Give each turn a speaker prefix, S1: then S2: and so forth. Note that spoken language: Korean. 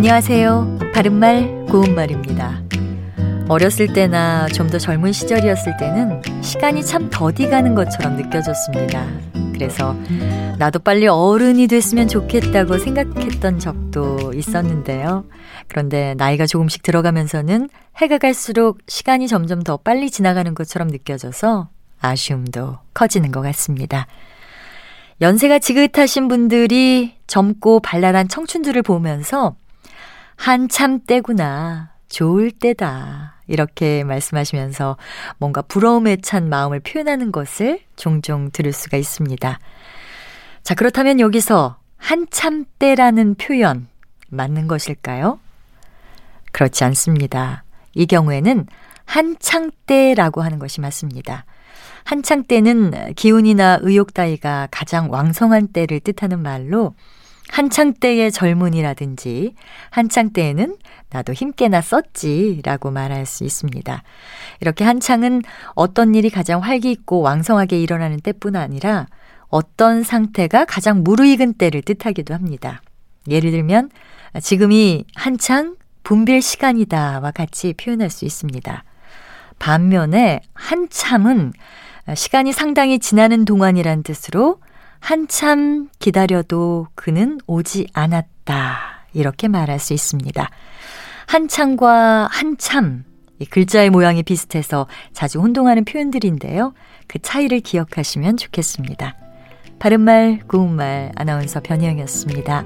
S1: 안녕하세요. 바른말 고운말입니다. 어렸을 때나 좀 더 젊은 시절이었을 때는 시간이 참 더디 가는 것처럼 느껴졌습니다. 그래서 나도 빨리 어른이 됐으면 좋겠다고 생각했던 적도 있었는데요. 그런데 나이가 조금씩 들어가면서는 해가 갈수록 시간이 점점 더 빨리 지나가는 것처럼 느껴져서 아쉬움도 커지는 것 같습니다. 연세가 지긋하신 분들이 젊고 발랄한 청춘들을 보면서 한참 때구나, 좋을 때다. 이렇게 말씀하시면서 뭔가 부러움에 찬 마음을 표현하는 것을 종종 들을 수가 있습니다. 자, 그렇다면 여기서 한참 때라는 표현 맞는 것일까요? 그렇지 않습니다. 이 경우에는 한창 때라고 하는 것이 맞습니다. 한창 때는 기운이나 의욕 따위가 가장 왕성한 때를 뜻하는 말로 한창 때의 젊은이라든지 한창 때에는 나도 힘께나 썼지라고 말할 수 있습니다. 이렇게 한창은 어떤 일이 가장 활기 있고 왕성하게 일어나는 때뿐 아니라 어떤 상태가 가장 무르익은 때를 뜻하기도 합니다. 예를 들면 지금이 한창 분별 시간이다와 같이 표현할 수 있습니다. 반면에 한참은 시간이 상당히 지나는 동안이란 뜻으로 한참 기다려도 그는 오지 않았다. 이렇게 말할 수 있습니다. 한창과 한참, 이 글자의 모양이 비슷해서 자주 혼동하는 표현들인데요. 그 차이를 기억하시면 좋겠습니다. 바른말, 고운말 아나운서 변희영이었습니다.